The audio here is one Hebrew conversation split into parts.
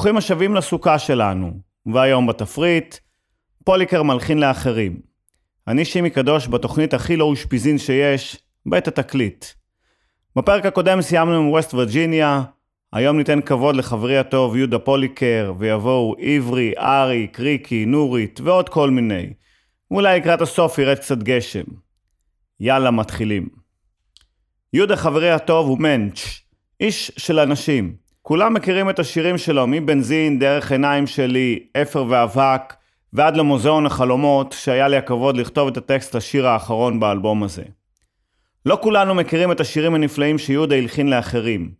ברוכים השבים לסוכה שלנו, והיום בתפריט, פוליקר מלחין לאחרים. אני שימי קדוש בתוכנית הכי לא אושפיזין שיש, בית התקליט. בפרק הקודם סיימנו עם ווסט וירג'יניה, היום ניתן כבוד לחברי הטוב יהודה פוליקר, ויבואו עברי, ארי, קריקי, נורית ועוד כל מיני. ואולי לקראת הסוף ירד קצת גשם. יאללה, מתחילים. יהודה חברי הטוב הוא מענץ', איש של אנשים. כולם מכירים את השירים שלו, מבנזין, דרך עיניים שלי, אפר ואבק, ועד למוזיאון החלומות, שהיה לי הכבוד לכתוב את הטקסט לשיר האחרון באלבום הזה. לא כולנו מכירים את השירים הנפלאים שיהודה הלחין לאחרים.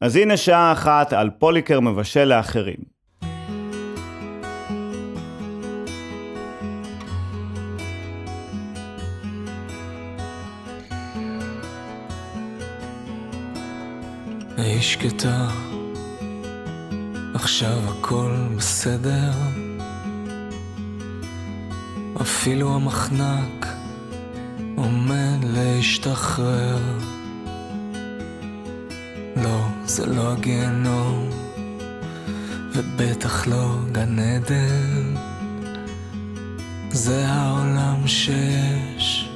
אז הנה שעה אחת על פוליקר מבשל לאחרים. היא שקטה, עכשיו הכל בסדר. אפילו המחנק עומד להשתחרר. לא, זה לא הגיהנום, ובטח לא גן עדן. זה העולם שיש,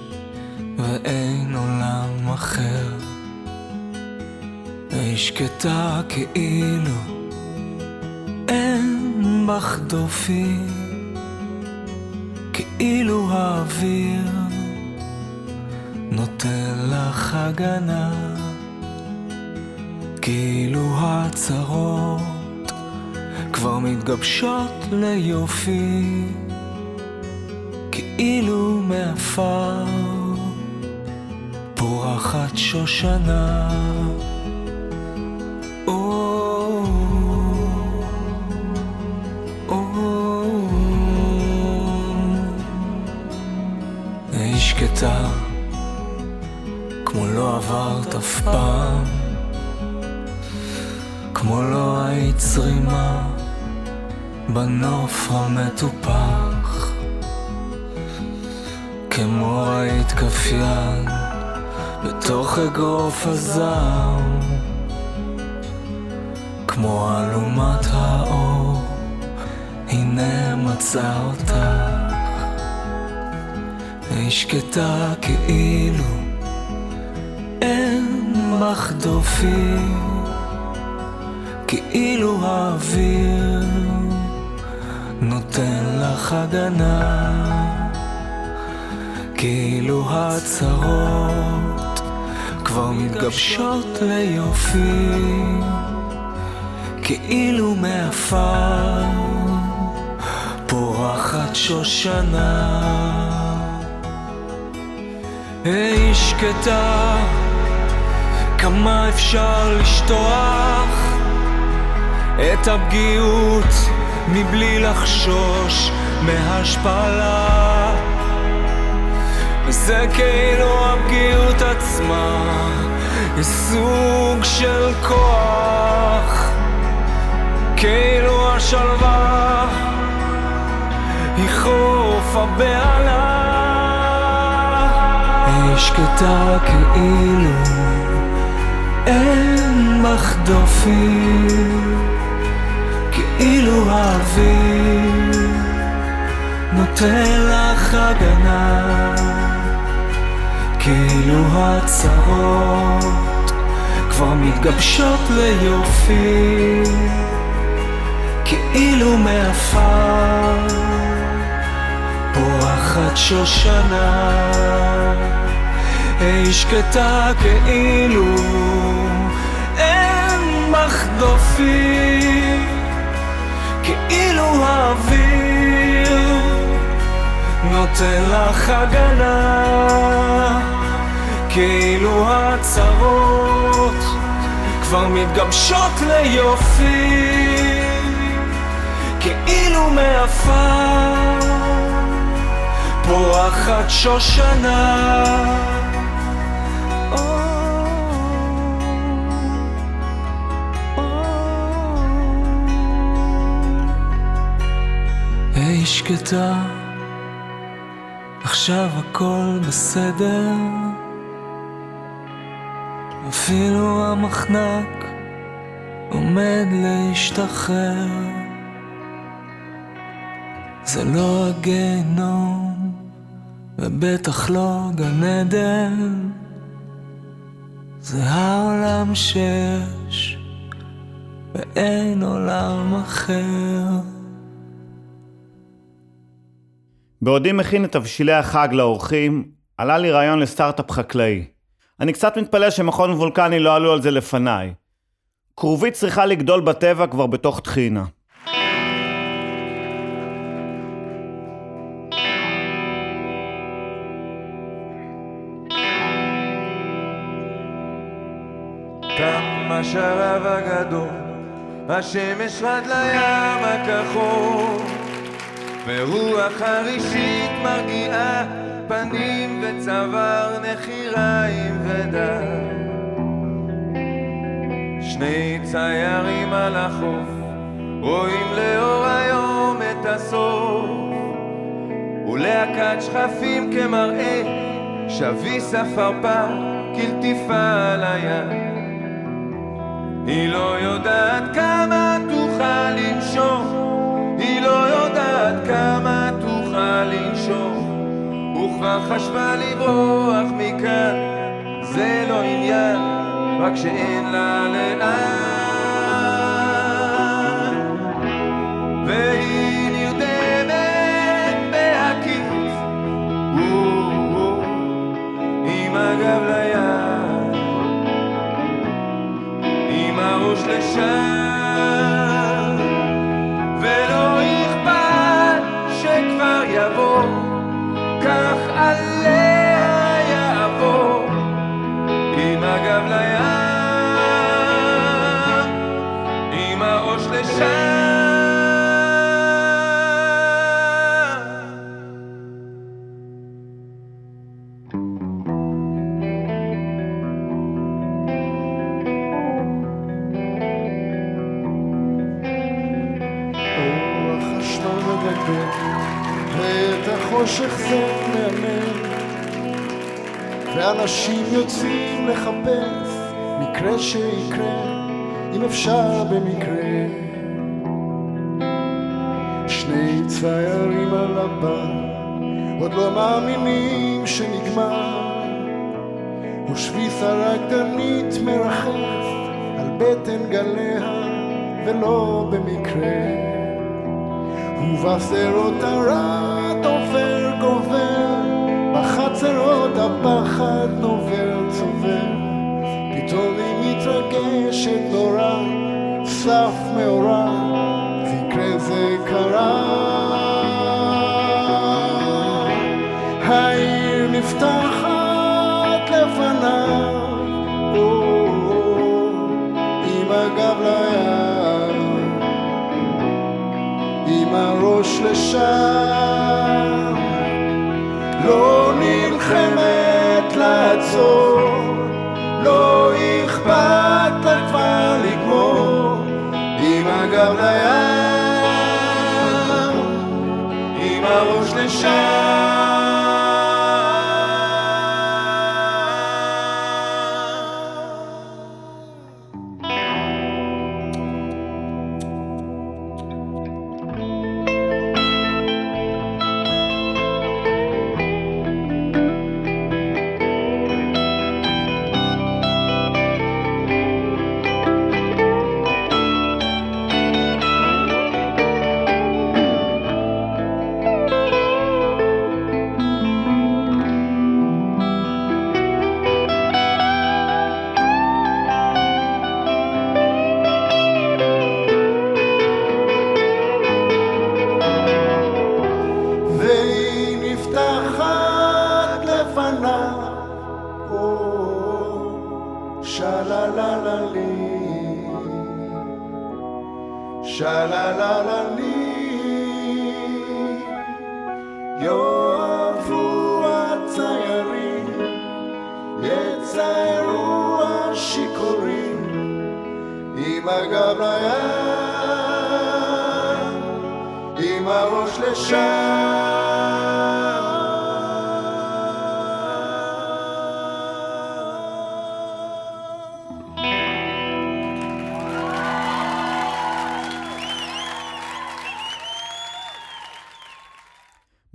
ואין עולם אחר. היא שקטה כאילו אין בך דופי, כאילו האוויר נותן לך הגנה, כאילו הצרות כבר מתגבשות ליופי, כאילו מעפר פורחת שושנה. עברת אף פעם, כמו לא היית צרימה בנוף המטופח, כמו היית כף יד בתוך אגרוף הזעם, כמו אלומת האור, הנה מצא אותך. היא שקטה כאילו אין בך דופים, כאילו האוויר נותן לך הגנה, כאילו הצרות כבר מתגבשות ליופי, כאילו מעפר פורחת שושנה. היי שקטה, כמה אפשר לשטוח את הפגיעות מבלי לחשוש מהשפלה וזה כאילו הפגיעות עצמה היא סוג של כוח. כאילו השלווה היא חוף הבעלה שקטה כאילו אין בך דופים כאילו האוויר נותן לך הגנה. כאילו הצרות כבר מתגבשות ליופי כאילו מעפר פורחת שושנה היא שקטה כאילו אין בך דופי כאילו האוויר נותן לך הגנה כאילו הצרות כבר מתגבשות ליופי כאילו מעפר פורחת שושנה שקטה, עכשיו הכל בסדר. אפילו המחנק עומד להשתחרר. זה לא הגיהנום, ובטח לא גן עדן. זה העולם שיש, ואין עולם אחר. בעודי מכין את תבשילי החג לאורחים, עלה לי רעיון לסטארט-אפ חקלאי. אני קצת מתפלא שמכון וולקני לא עלו על זה לפניי. כרובית צריכה לגדול בטבע כבר בתוך טחינה. תם השרב הגדול, השמש רד לים הכחול, ורוח חרישית מרגיעה פנים וצוואר נחיריים ודם. שני ציירים על החוף, רואים לאור היום את הסוף, ולהקת שכפים כמראה, שביס עפרפר כלטיפה על הים. היא לא יודעת כמה תוכל לנשום, היא לא יודעת כמה תוכל לנשום, וכבר חשבה לברוח מכאן, זה לא עניין, רק שאין לה לאן. והיא נרדמת או-או, עם הגב לים. עם הראש לשם, ואנשים יוצאים לחפש מקרה שיקרה, אם אפשר במקרה. שני ציירים על הבר, עוד לא מאמינים שנגמר. ושביס הרקדנית מרחף על בטן גליה, ולא במקרה. ובשדרות הרעת עובר גובר, בחצרות הפחד נובר צובר. פתאום היא מתרגשת נורא, סף מאורע, מקרה זה קרה. העיר נפתחת לפניו, עם הגב לים. עם הראש לשם, הגב לים, עם הראש לשם.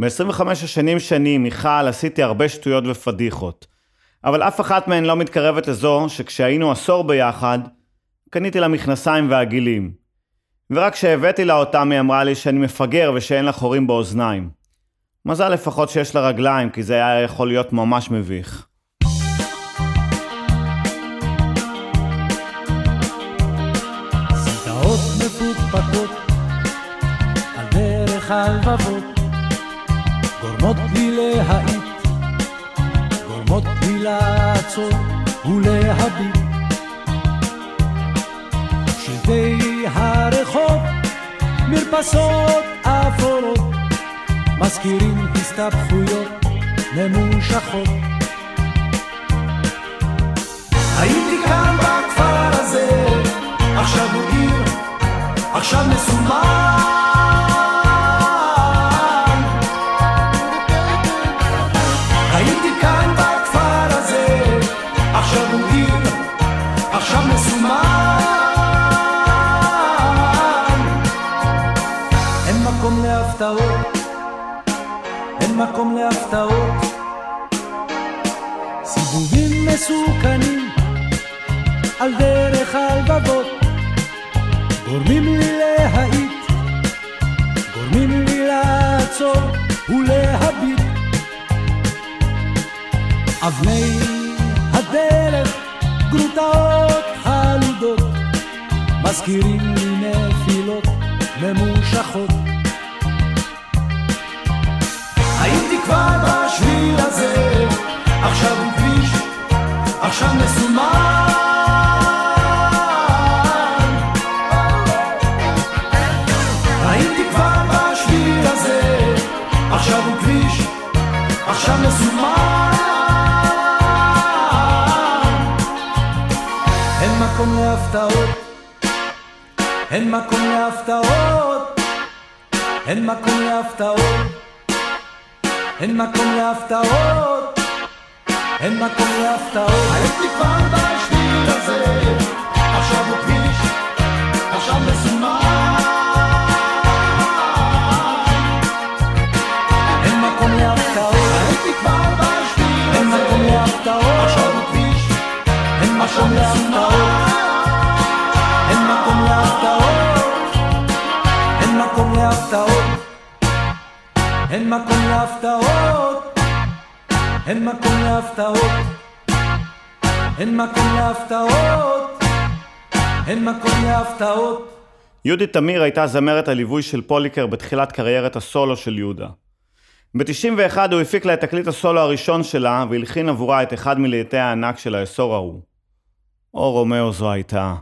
ב-25 השנים שאני עם מיכל עשיתי הרבה שטויות ופדיחות. אבל אף אחת מהן לא מתקרבת לזו שכשהיינו עשור ביחד, קניתי לה מכנסיים ועגילים. ורק כשהבאתי לה אותם היא אמרה לי שאני מפגר ושאין לה חורים באוזניים. מזל לפחות שיש לה רגליים, כי זה היה יכול להיות ממש מביך. מפוקפקות על דרך הלבבות לי להאיט, גורמות לי לעצור ולהביט. שלטי הרחוב, מרפסות אפורות. מזכירים הסתבכויות ממושכות. הייתי כאן בכפר הזה, עכשיו הוא עיר, עכשיו מסומן. מקום להפתעות. סיבובים מסוכנים על דרך הלבבות. גורמים לי להאיט, גורמים לי לעצור ולהביט. אבני הדרך גרוטאות חלודות מזכירים לי נפילות ממושכות כבר בשביל הזה, עכשיו הוא כביש, עכשיו מסומן. הייתי כבר בשביל הזה, עכשיו הוא כביש, עכשיו מסומן. אין מקום להפתעות, אין מקום להפתעות, אין מקום להפתעות. אין מקום להפתעות, אין מקום להפתעות. הייתי כבר בשביל הזה, עכשיו הוא כביש, עכשיו מסומן. אין מקום להפתעות, הייתי כבר בשביל הזה, אין מקום להפתעות, עכשיו הוא כביש, אין מקום להפתעות. אין מקום להפתעות, אין מקום להפתעות. אין מקום להפתעות, אין מקום להפתעות, אין מקום להפתעות, אין מקום להפתעות. יהודית תמיר הייתה זמרת הליווי של פוליקר בתחילת קריירת הסולו של יהודה. ב-91 הוא הפיק לה את תקליט הסולו הראשון שלה והלחין עבורה את אחד מלהיטי הענק של העשור ההוא. או רומאו זו הייתה.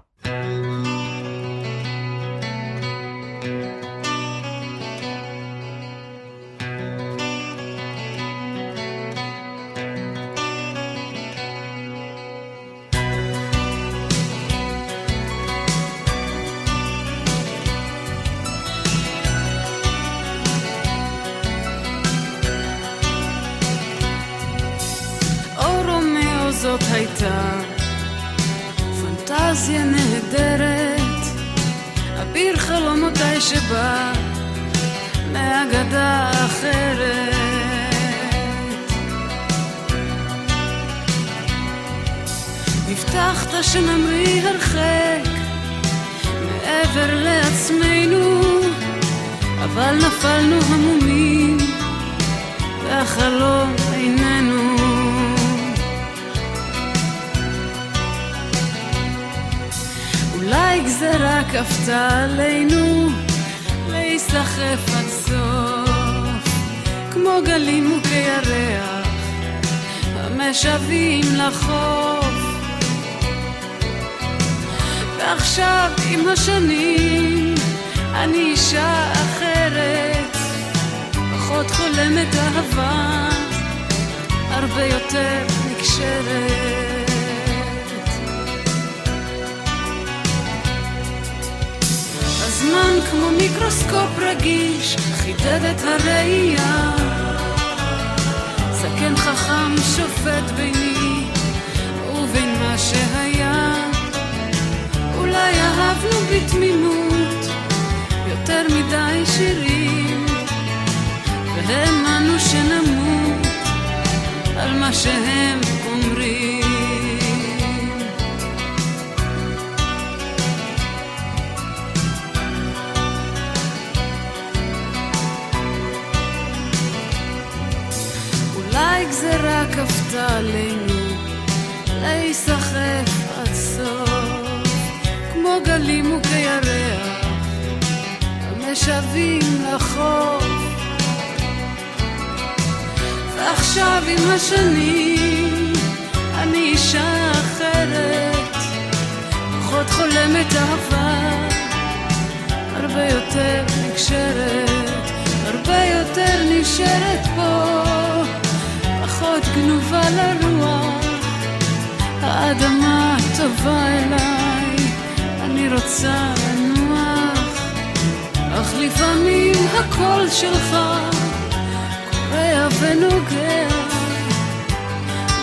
ועכשיו עם השנים אני אישה אחרת, פחות חולמת אהבה, הרבה יותר נקשרת. הזמן כמו מיקרוסקופ רגיש, חידד את הראייה. זקן חכם שופט ביני ובין מה שהיה. אולי אהבנו בתמימות יותר מדי שירים, והם שנמות על מה שהם אומרים. אולי גזרה כפתה עלינו להיסחף כמו גלים וכירח, המשווים לחוף. ועכשיו עם השנים אני אישה אחרת, פחות חולמת אהבה, הרבה יותר נקשרת, הרבה יותר נשארת פה, פחות גנובה לרוח, האדמה טובה רוצה לנוח, אך לפעמים הקול שלך קורע ונוגע,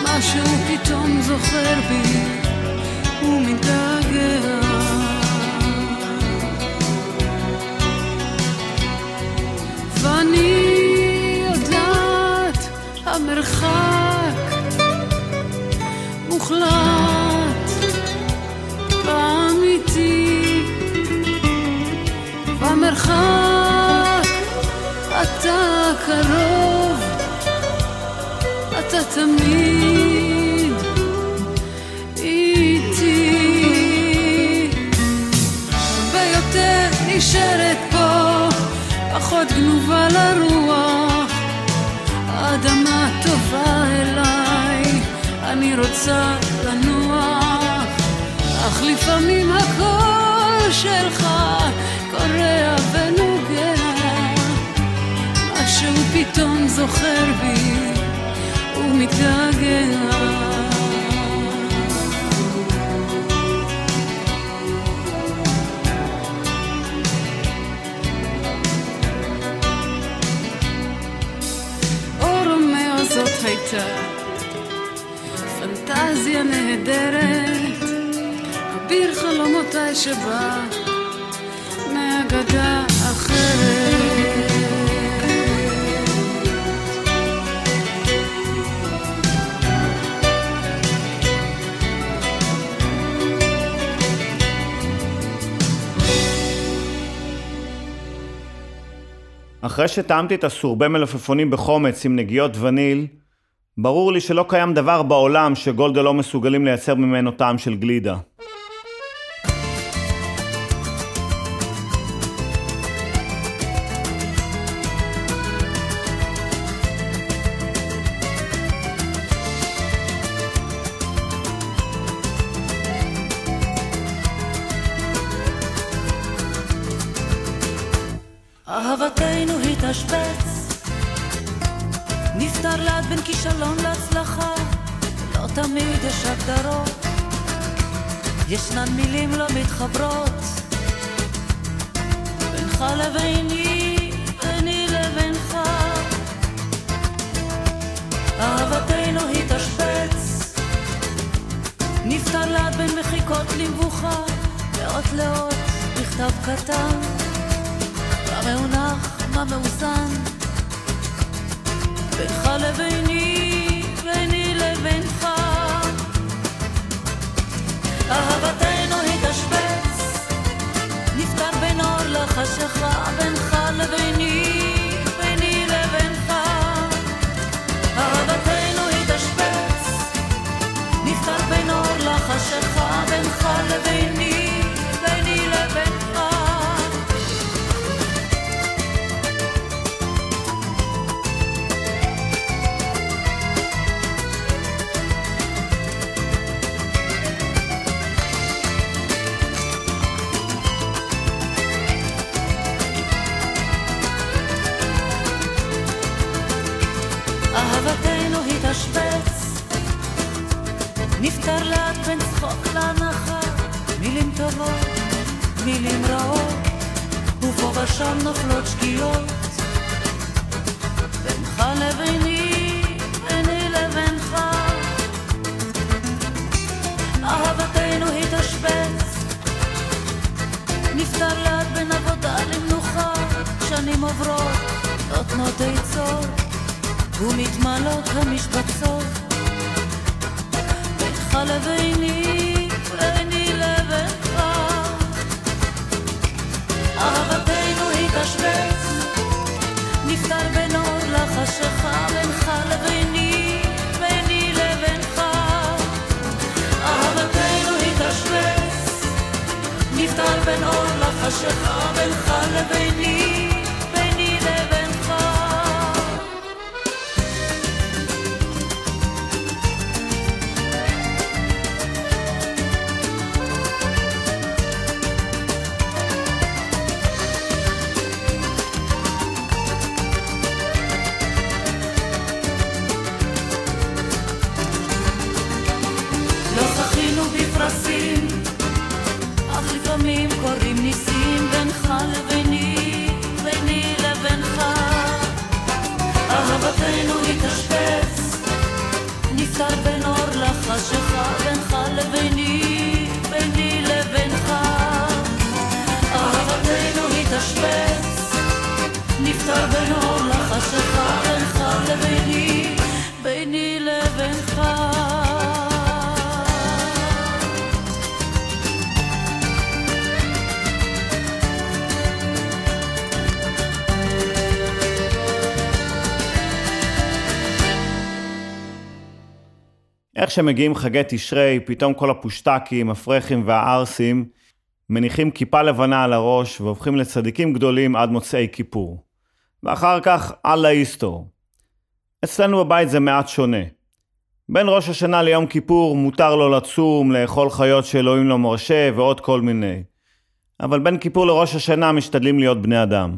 משהו פתאום זוכר בי ומתגעגע. ואני יודעת המרחק מוחלט במרחק אתה קרוב אתה תמיד איתי. הרבה יותר נשארת פה פחות גנובה לרוח. האדמה טובה אליי אני רוצה לנוח. אך לפעמים הקול שלך זוכר בי ומתגעגע זאת הייתה פנטזיה נהדרת, אביר חלומותיי שבא מאגדה אחרת. אחרי שטעמתי את הסורבי מלפפונים בחומץ עם נגיעות וניל, ברור לי שלא קיים דבר בעולם שגולדה לא מסוגלים לייצר ממנו טעם של גלידה. בינך לחשיכה בינך לביני שמגיעים חגי תשרי, פתאום כל הפושטקים, הפרחים והערסים מניחים כיפה לבנה על הראש והופכים לצדיקים גדולים עד מוצאי כיפור. ואחר כך, אללה איסטור. אצלנו בבית זה מעט שונה. בין ראש השנה ליום כיפור מותר לו לצום, לאכול חיות שאלוהים לא מרשה ועוד כל מיני. אבל בין כיפור לראש השנה משתדלים להיות בני אדם.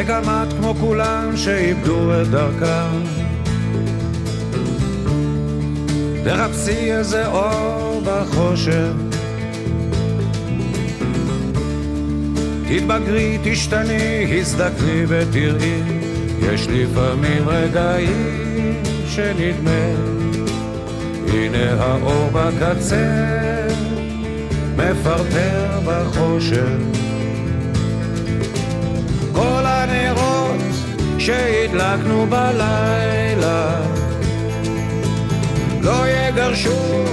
וגם את כמו כולם שאיבדו את דרכם. תחפשי איזה אור בחושך. תתבגרי, תשתני, הזדקני ותראי, יש לפעמים רגעים שנדמה, הנה האור בקצה, מפרפר בחושך. שהדלקנו בלילה. לא יגרשו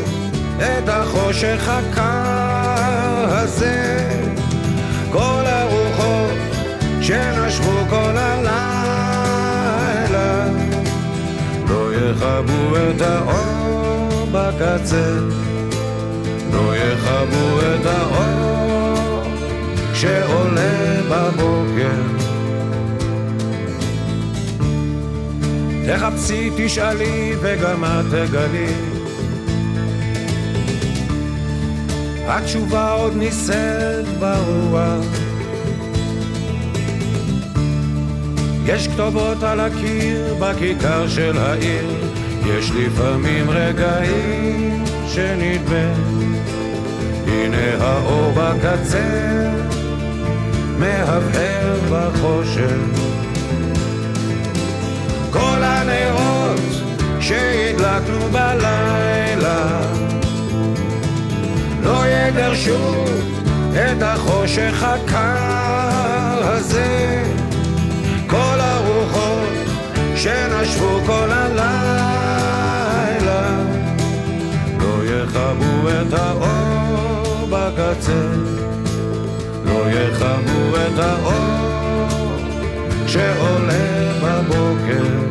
את החושך הקר הזה. כל הרוחות שנשבו כל הלילה. לא יכבו את האור בקצה. לא יכבו את האור שעולה בבוקר תחפשי, תשאלי, וגם את תגלי. התשובה עוד נישאת ברוח. יש כתובות על הקיר בכיכר של העיר, יש לפעמים רגעים שנדמה, הנה האור בקצה, מהבהר בחושך. הנרות שהדלקנו בלילה. לא יגרשו את החושך הקר הזה. כל הרוחות שנשבו כל הלילה. לא יכבו את האור בקצה. לא יכבו את האור שעולה בבוקר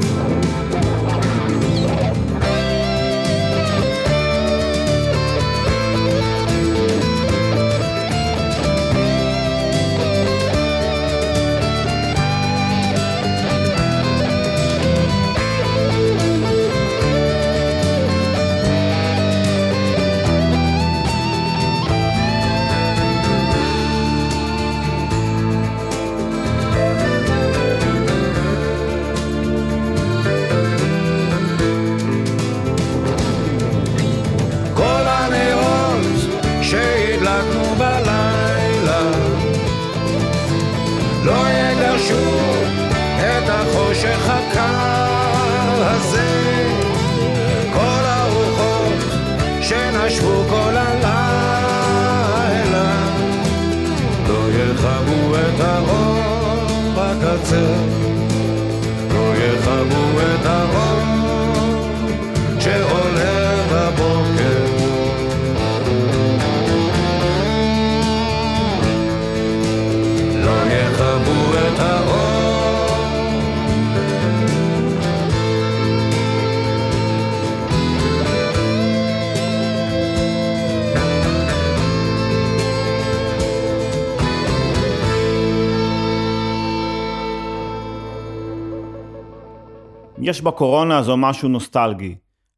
יש בקורונה הזו משהו נוסטלגי.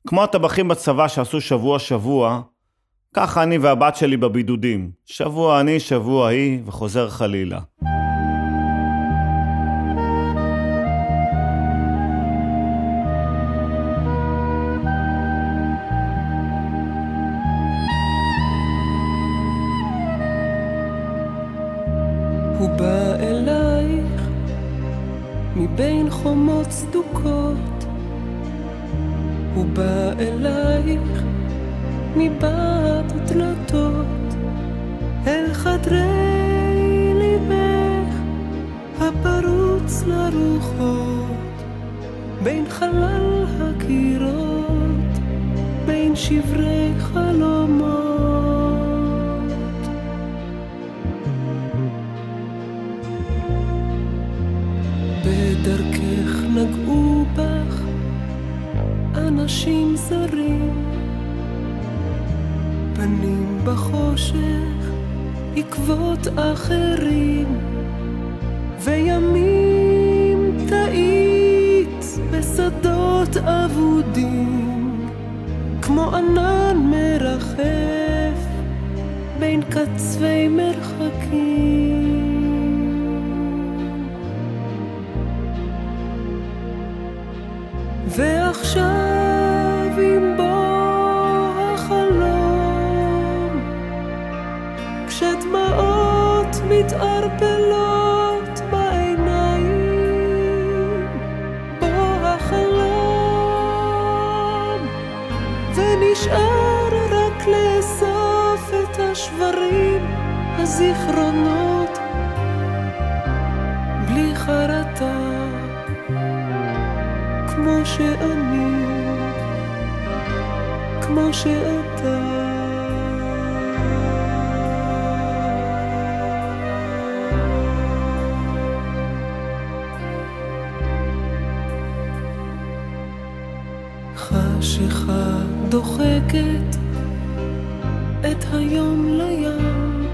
כמו הטבחים בצבא שעשו שבוע-שבוע, ככה אני והבת שלי בבידודים. שבוע אני, שבוע היא, וחוזר חלילה. חומות סדוקות, הוא בא אלייך מבעד דלתות, אל חדרי ליבך הפרוץ לרוחות, בין חלל הקירות, בין שברי חלומות. בדרכך נגעו בך אנשים זרים, פנים בחושך, עקבות אחרים, וימים טעית בשדות אבודים, כמו ענן מרחף בין קצווי מרחקים. ועכשיו עם בוא החלום, כשדמעות מתערפלות בעיניים, בוא החלום, ונשאר רק לאסוף את השברים, הזיכרונות, שאני, כמו שאתה. חשיכה דוחקת את היום לים,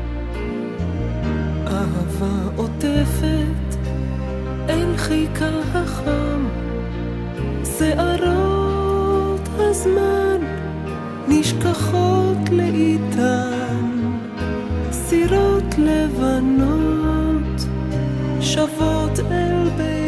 אהבה עוטפת אל חיקה החם. שערות הזמן נשכחות לאיתן, סירות לבנות שבות אל ביתן.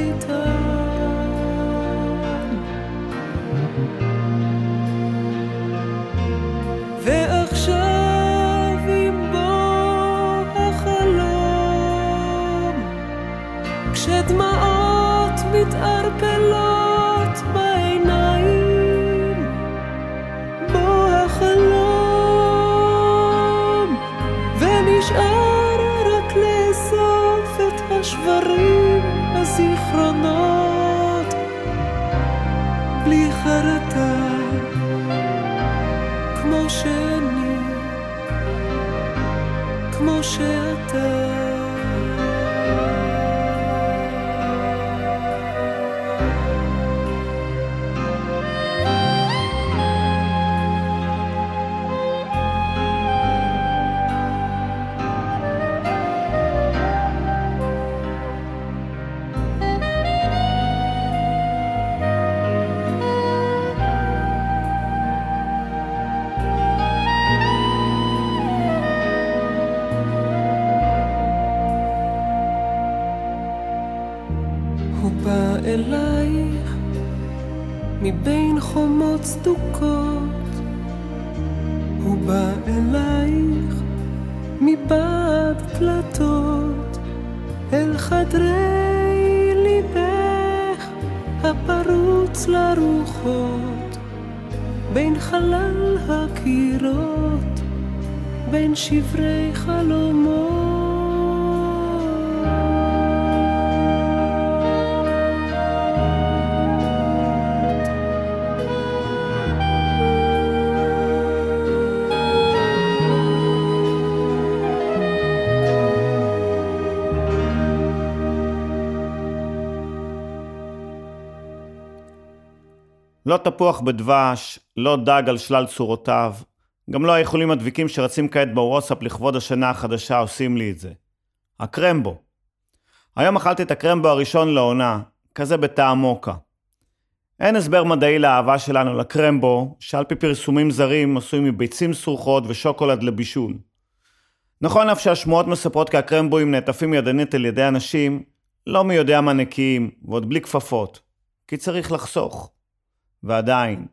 לא תפוח בדבש, לא דג על שלל צורותיו, גם לא האיחולים הדביקים שרצים כעת בוואטסאפ לכבוד השנה החדשה עושים לי את זה. הקרמבו. היום אכלתי את הקרמבו הראשון לעונה, כזה בטעם מוקה. אין הסבר מדעי לאהבה שלנו לקרמבו, שעל פי פרסומים זרים עשוי מביצים סרוחות ושוקולד לבישול. נכון אף שהשמועות מספרות כי הקרמבואים נעטפים ידנית על ידי אנשים לא מי יודע מה נקיים, ועוד בלי כפפות. כי צריך לחסוך. ועדיין,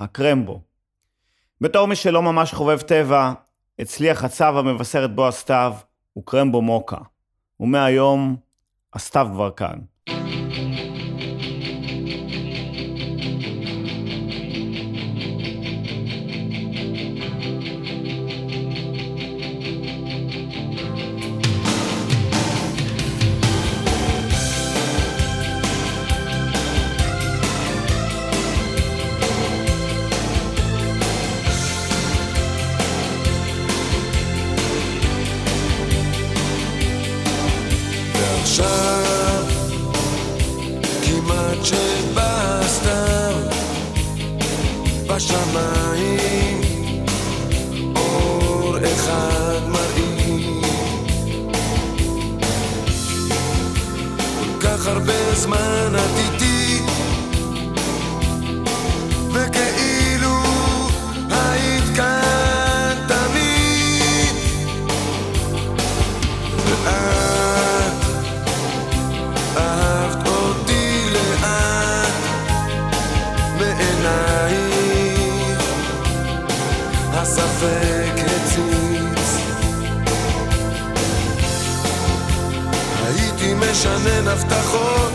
הקרמבו. בתור מי שלא ממש חובב טבע, הצליח הצו המבשר את בו הסתיו הוא קרמבו מוקה. ומהיום, הסתיו כבר כאן. כמעט שבא סתיו בשמיים אור אחד מראים. כל כך הרבה זמן את משנן הבטחות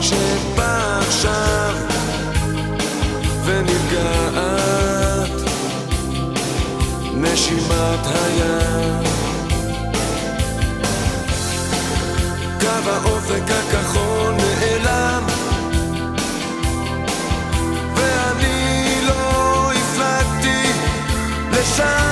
כמעט שבא עכשיו ונרגעת נשימת הים קו האופק הכחול נעלם ואני לא הפלגתי לשם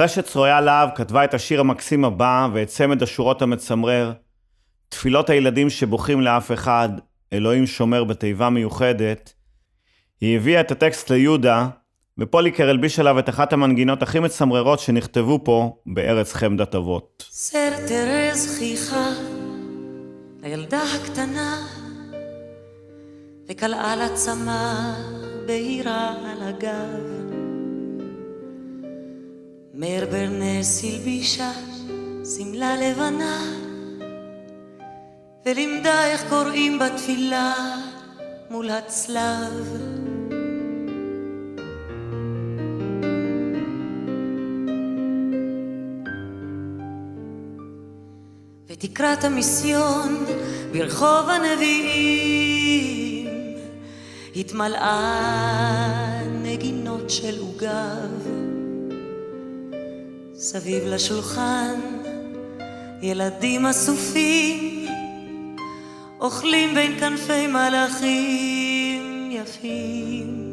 אחרי שצרויה להב כתבה את השיר המקסים הבא ואת צמד השורות המצמרר, תפילות הילדים שבוכים לאף אחד, אלוהים שומר בתיבה מיוחדת, היא הביאה את הטקסט ליהודה, ופוליקר הלביש עליו את אחת המנגינות הכי מצמררות שנכתבו פה בארץ חמדת אבות. סר תרז חייכה לילדה הקטנה וקלעה לה צמא בהירה על הגב. מאיר ברנס הלבישה שמלה לבנה ולימדה איך קוראים בתפילה מול הצלב. ותקרת המיסיון ברחוב הנביאים התמלאה נגינות של עוגב. סביב לשולחן ילדים אסופים אוכלים בין כנפי מלאכים יפים.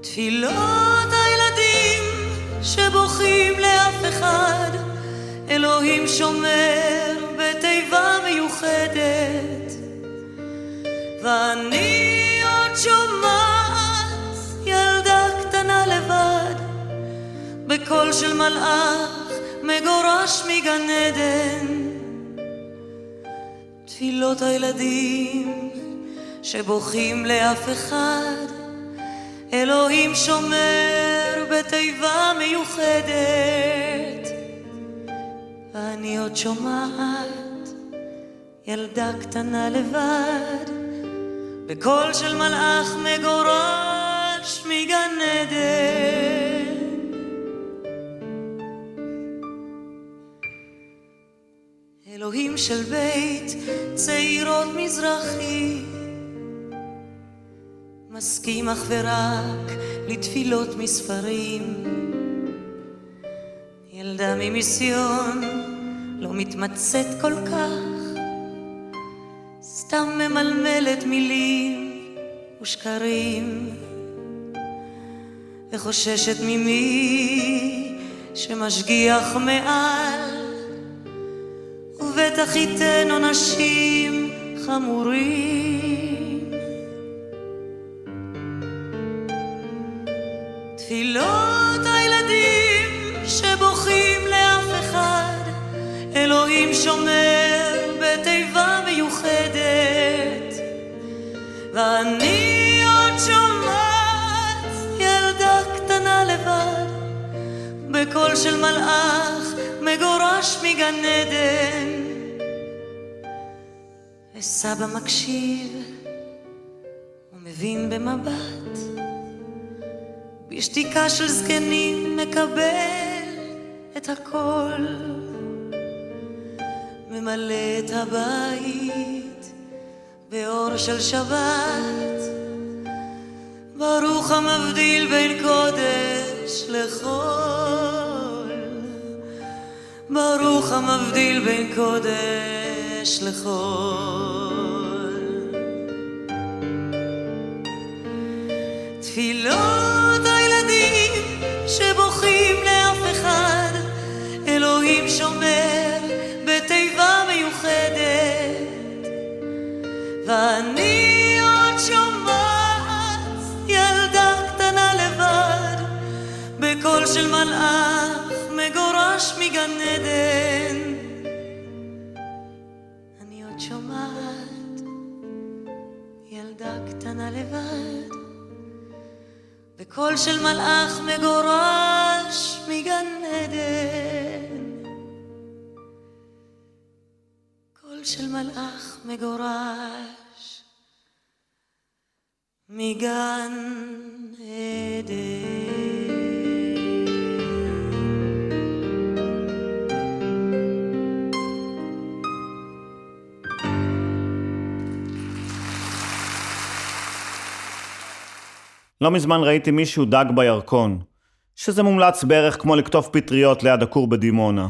תפילות הילדים שבוכים לאף אחד, אלוהים שומר בתיבה מיוחדת. ואני עוד שומעת בקול של מלאך מגורש מגן עדן. תפילות הילדים שבוכים לאף אחד, אלוהים שומר בתיבה מיוחדת. ואני עוד שומעת ילדה קטנה לבד, בקול של מלאך מגורש מגן עדן. אלוהים של בית צעירות מזרחי מסכים אך ורק לתפילות מספרים. ילדה ממיסיון לא מתמצאת כל כך, סתם ממלמלת מילים ושקרים, וחוששת ממי שמשגיח מעל, ובטח ייתן עונשים חמורים. תפילות הילדים שבוכים לאף אחד, אלוהים שומר בתיבה מיוחדת. ואני עוד שומעת ילדה קטנה לבד, בקול של מלאך מגורש מגן עדן. וסבא מקשיב ומבין במבט. בשתיקה של זקנים מקבל את הכל, ממלא את הבית באור של שבת, ברוך המבדיל בין קודש לחול, ברוך המבדיל בין קודש לחול. תפילות הילדים שבוכים לאף אחד, אלוהים שומר בתיבה מיוחדת. ואני עוד שומעת ילדה קטנה לבד, בקול של מלאך מגורש מגן עדן. קטנה לבד. וקול של מלאך מגורש מגן עדן. קול של מלאך מגורש מגן עדן. לא מזמן ראיתי מישהו דג בירקון, שזה מומלץ בערך כמו לקטוף פטריות ליד הכור בדימונה.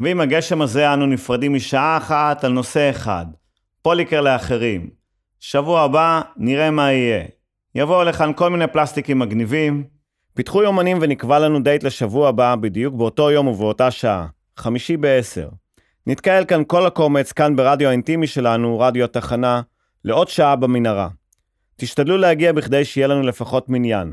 ועם הגשם הזה אנו נפרדים משעה אחת על נושא אחד, פוליקר לאחרים. שבוע הבא נראה מה יהיה. יבואו לכאן כל מיני פלסטיקים מגניבים. פיתחו יומנים ונקבע לנו דייט לשבוע הבא בדיוק באותו יום ובאותה שעה, חמישי בעשר. נתקהל כאן כל הקומץ, כאן ברדיו האינטימי שלנו, רדיו התחנה, לעוד שעה במנהרה. תשתדלו להגיע בכדי שיהיה לנו לפחות מניין.